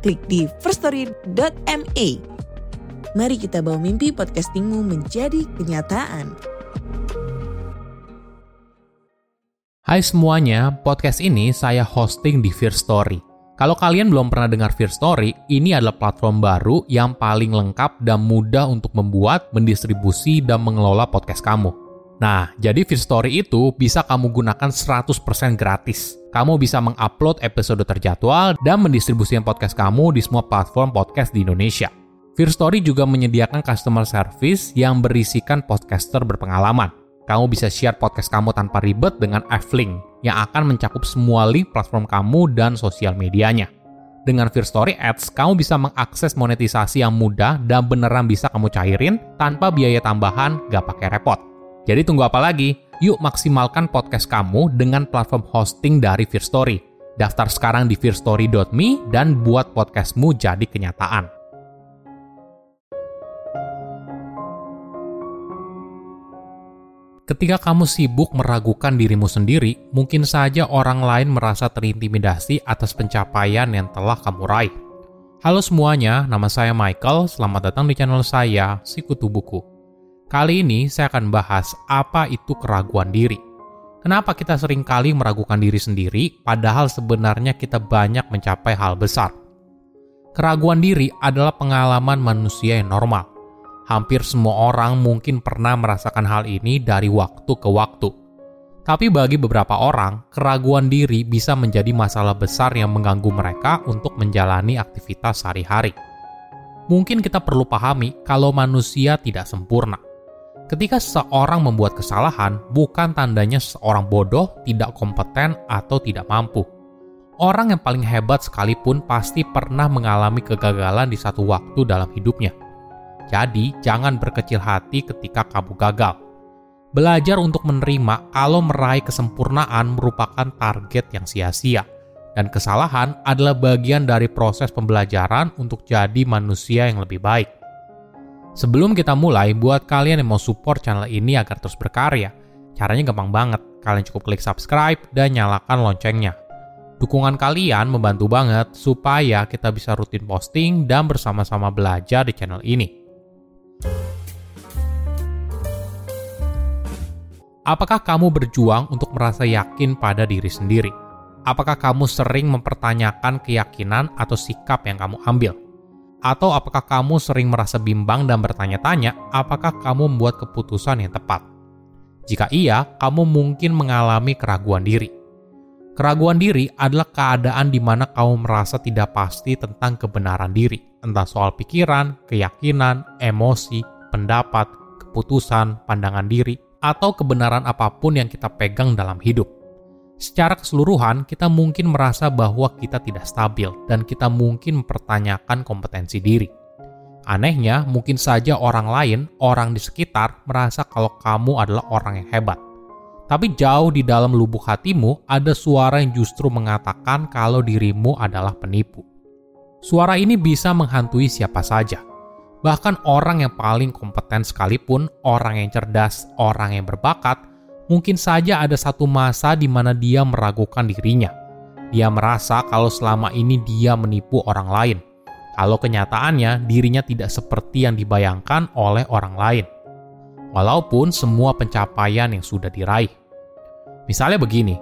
klik di firststory.me. Mari kita bawa mimpi podcastingmu menjadi kenyataan. Hai semuanya, podcast ini saya hosting di Fear Story. Kalau kalian belum pernah dengar Fear Story, ini adalah platform baru yang paling lengkap dan mudah untuk membuat, mendistribusi, dan mengelola podcast kamu. Nah, jadi Fear Story itu bisa kamu gunakan 100% gratis. Kamu bisa mengupload episode terjadwal dan mendistribusikan podcast kamu di semua platform podcast di Indonesia. Fear Story juga menyediakan customer service yang berisikan podcaster berpengalaman. Kamu bisa share podcast kamu tanpa ribet dengan F-Link yang akan mencakup semua link platform kamu dan sosial medianya. Dengan Fear Story Ads, kamu bisa mengakses monetisasi yang mudah dan beneran bisa kamu cairin tanpa biaya tambahan, gak pakai repot. Jadi tunggu apa lagi? Yuk maksimalkan podcast kamu dengan platform hosting dari Fear Story. Daftar sekarang di fearstory.me dan buat podcastmu jadi kenyataan. Ketika kamu sibuk meragukan dirimu sendiri, mungkin saja orang lain merasa terintimidasi atas pencapaian yang telah kamu raih. Halo semuanya, nama saya Michael. Selamat datang di channel saya, Sikutu Buku. Kali ini saya akan bahas apa itu keraguan diri. Kenapa kita sering kali meragukan diri sendiri, padahal sebenarnya kita banyak mencapai hal besar. Keraguan diri adalah pengalaman manusia yang normal Hampir semua orang mungkin pernah merasakan hal ini dari waktu ke waktu. Tapi bagi beberapa orang, keraguan diri bisa menjadi masalah besar yang mengganggu mereka untuk menjalani aktivitas sehari-hari. Mungkin kita perlu pahami kalau manusia tidak sempurna. Ketika seseorang membuat kesalahan, bukan tandanya seseorang bodoh, tidak kompeten, atau tidak mampu. Orang yang paling hebat sekalipun pasti pernah mengalami kegagalan di satu waktu dalam hidupnya jadi, jangan berkecil hati ketika kamu gagal. Belajar untuk menerima kalau meraih kesempurnaan merupakan target yang sia-sia, dan kesalahan adalah bagian dari proses pembelajaran untuk jadi manusia yang lebih baik. Sebelum kita mulai, buat kalian yang mau support channel ini agar terus berkarya, caranya gampang banget. Kalian cukup klik subscribe dan nyalakan loncengnya. Dukungan kalian membantu banget supaya kita bisa rutin posting dan bersama-sama belajar di channel ini. Apakah kamu berjuang untuk merasa yakin pada diri sendiri? Apakah kamu sering mempertanyakan keyakinan atau sikap yang kamu ambil? Atau apakah kamu sering merasa bimbang dan bertanya-tanya apakah kamu membuat keputusan yang tepat? Jika iya, kamu mungkin mengalami keraguan diri. Keraguan diri adalah keadaan di mana kamu merasa tidak pasti tentang kebenaran diri, entah soal pikiran, keyakinan, emosi, pendapat, keputusan, pandangan diri, atau kebenaran apa pun yang kita pegang dalam hidup. Secara keseluruhan, kita mungkin merasa bahwa kita tidak stabil dan kita mungkin mempertanyakan kompetensi diri. Anehnya, mungkin saja orang lain, orang di sekitar, merasa kalau kamu adalah orang yang hebat. Tapi jauh di dalam lubuk hatimu ada suara yang justru mengatakan kalau dirimu adalah penipu. Suara ini bisa menghantui siapa saja, Bahkan orang yang paling kompeten sekalipun, orang yang cerdas, orang yang berbakat, mungkin saja ada satu masa di mana dia meragukan dirinya. Dia merasa kalau selama ini dia menipu orang lain. Kalau kenyataannya dirinya tidak seperti yang dibayangkan oleh orang lain. Walaupun semua pencapaian yang sudah diraih. Misalnya begini,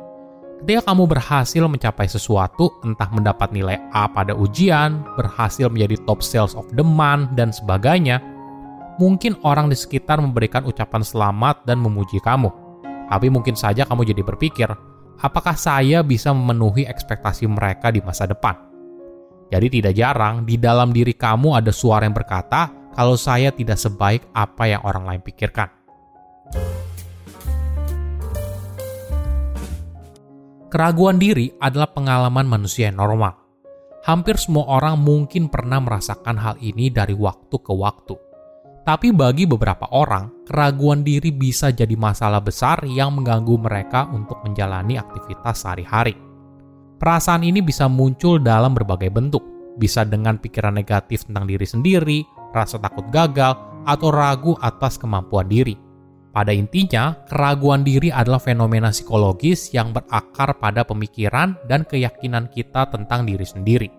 Ketika kamu berhasil mencapai sesuatu, entah mendapat nilai A pada ujian, berhasil menjadi top sales of the month, dan sebagainya, mungkin orang di sekitar memberikan ucapan selamat dan memuji kamu. Tapi mungkin saja kamu jadi berpikir, apakah saya bisa memenuhi ekspektasi mereka di masa depan? Jadi tidak jarang di dalam diri kamu ada suara yang berkata, kalau saya tidak sebaik apa yang orang lain pikirkan. Keraguan diri adalah pengalaman manusia yang normal. Hampir semua orang mungkin pernah merasakan hal ini dari waktu ke waktu. Tapi bagi beberapa orang, keraguan diri bisa jadi masalah besar yang mengganggu mereka untuk menjalani aktivitas sehari-hari. Perasaan ini bisa muncul dalam berbagai bentuk, bisa dengan pikiran negatif tentang diri sendiri, rasa takut gagal, atau ragu atas kemampuan diri. Pada intinya, keraguan diri adalah fenomena psikologis yang berakar pada pemikiran dan keyakinan kita tentang diri sendiri.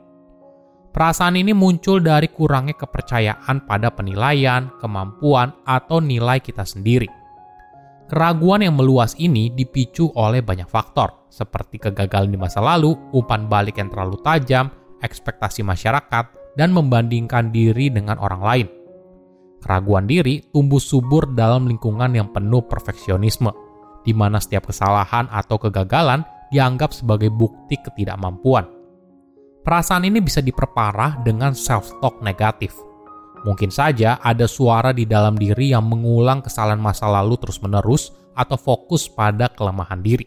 Perasaan ini muncul dari kurangnya kepercayaan pada penilaian, kemampuan, atau nilai kita sendiri. Keraguan yang meluas ini dipicu oleh banyak faktor, seperti kegagalan di masa lalu, umpan balik yang terlalu tajam, ekspektasi masyarakat, dan membandingkan diri dengan orang lain. Keraguan diri tumbuh subur dalam lingkungan yang penuh perfeksionisme, di mana setiap kesalahan atau kegagalan dianggap sebagai bukti ketidakmampuan Perasaan ini bisa diperparah dengan self-talk negatif. Mungkin saja ada suara di dalam diri yang mengulang kesalahan masa lalu terus-menerus atau fokus pada kelemahan diri.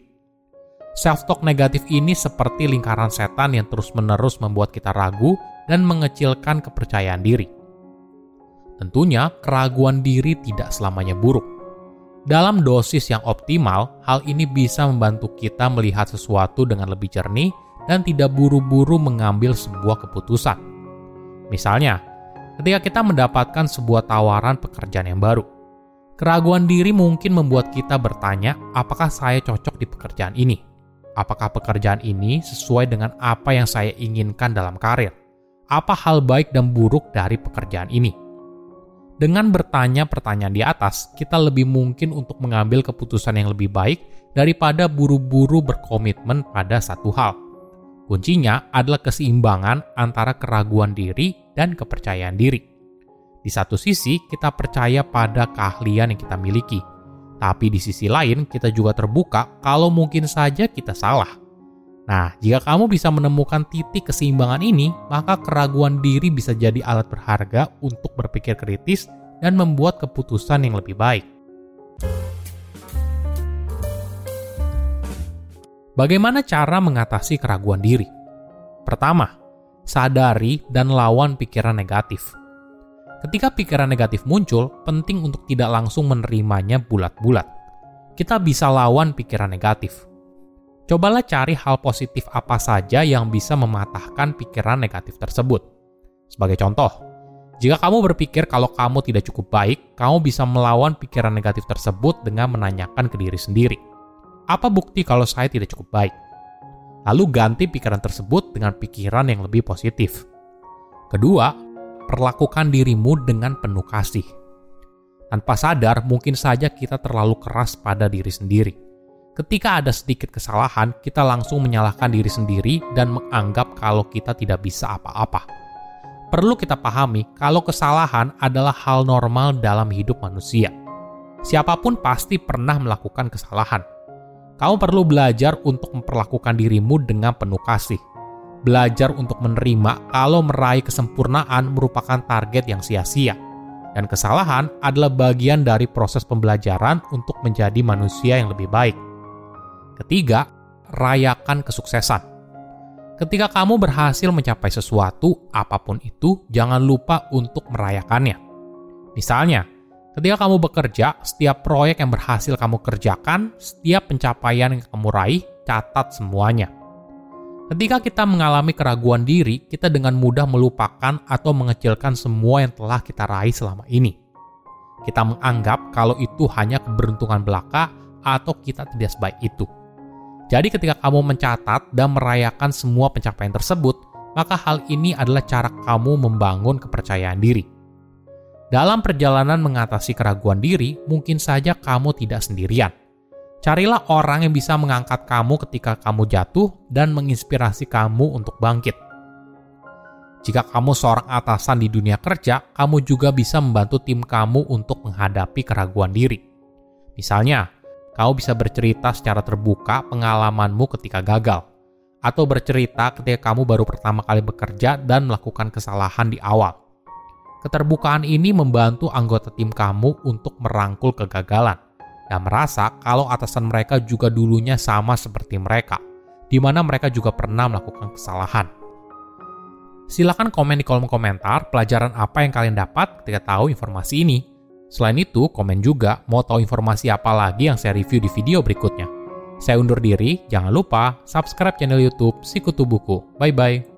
Self-talk negatif ini seperti lingkaran setan yang terus-menerus membuat kita ragu dan mengecilkan kepercayaan diri. Tentunya, keraguan diri tidak selamanya buruk. Dalam dosis yang optimal, hal ini bisa membantu kita melihat sesuatu dengan lebih jernih dan tidak buru-buru mengambil sebuah keputusan. Misalnya, ketika kita mendapatkan sebuah tawaran pekerjaan yang baru, keraguan diri mungkin membuat kita bertanya, apakah saya cocok di pekerjaan ini? Apakah pekerjaan ini sesuai dengan apa yang saya inginkan dalam karir? Apa hal baik dan buruk dari pekerjaan ini? Dengan bertanya pertanyaan di atas, kita lebih mungkin untuk mengambil keputusan yang lebih baik daripada buru-buru berkomitmen pada satu hal. Kuncinya adalah keseimbangan antara keraguan diri dan kepercayaan diri. Di satu sisi, kita percaya pada keahlian yang kita miliki, tapi di sisi lain, kita juga terbuka kalau mungkin saja kita salah. Nah, jika kamu bisa menemukan titik keseimbangan ini, maka keraguan diri bisa jadi alat berharga untuk berpikir kritis dan membuat keputusan yang lebih baik. Bagaimana cara mengatasi keraguan diri? Pertama, sadari dan lawan pikiran negatif. Ketika pikiran negatif muncul, penting untuk tidak langsung menerimanya bulat-bulat. Kita bisa lawan pikiran negatif. Cobalah cari hal positif apa saja yang bisa mematahkan pikiran negatif tersebut. Sebagai contoh, jika kamu berpikir kalau kamu tidak cukup baik, kamu bisa melawan pikiran negatif tersebut dengan menanyakan ke diri sendiri apa bukti kalau saya tidak cukup baik? Lalu ganti pikiran tersebut dengan pikiran yang lebih positif. Kedua, perlakukan dirimu dengan penuh kasih. Tanpa sadar, mungkin saja kita terlalu keras pada diri sendiri. Ketika ada sedikit kesalahan, kita langsung menyalahkan diri sendiri dan menganggap kalau kita tidak bisa apa-apa. Perlu kita pahami kalau kesalahan adalah hal normal dalam hidup manusia. Siapa pun pasti pernah melakukan kesalahan kamu perlu belajar untuk memperlakukan dirimu dengan penuh kasih. Belajar untuk menerima kalau meraih kesempurnaan merupakan target yang sia-sia. Dan kesalahan adalah bagian dari proses pembelajaran untuk menjadi manusia yang lebih baik. Ketiga, rayakan kesuksesan. Ketika kamu berhasil mencapai sesuatu, apa pun itu, jangan lupa untuk merayakannya. Misalnya, Ketika kamu bekerja, setiap proyek yang berhasil kamu kerjakan, setiap pencapaian yang kamu raih, catat semuanya. Ketika kita mengalami keraguan diri, kita dengan mudah melupakan atau mengecilkan semua yang telah kita raih selama ini. Kita menganggap kalau itu hanya keberuntungan belaka atau kita tidak sebaik itu. Jadi ketika kamu mencatat dan merayakan semua pencapaian tersebut, maka hal ini adalah cara kamu membangun kepercayaan diri. Dalam perjalanan mengatasi keraguan diri, mungkin saja kamu tidak sendirian. Carilah orang yang bisa mengangkat kamu ketika kamu jatuh dan menginspirasi kamu untuk bangkit. Jika kamu seorang atasan di dunia kerja, kamu juga bisa membantu tim kamu untuk menghadapi keraguan diri. Misalnya, kamu bisa bercerita secara terbuka pengalamanmu ketika gagal, atau bercerita ketika kamu baru pertama kali bekerja dan melakukan kesalahan di awal. Keterbukaan ini membantu anggota tim kamu untuk merangkul kegagalan dan merasa kalau atasan mereka juga dulunya sama seperti mereka, di mana mereka juga pernah melakukan kesalahan. Silahkan komen di kolom komentar pelajaran apa yang kalian dapat ketika tahu informasi ini. Selain itu, komen juga mau tahu informasi apa lagi yang saya review di video berikutnya. Saya undur diri, jangan lupa subscribe channel YouTube Sikutu Buku. Bye-bye.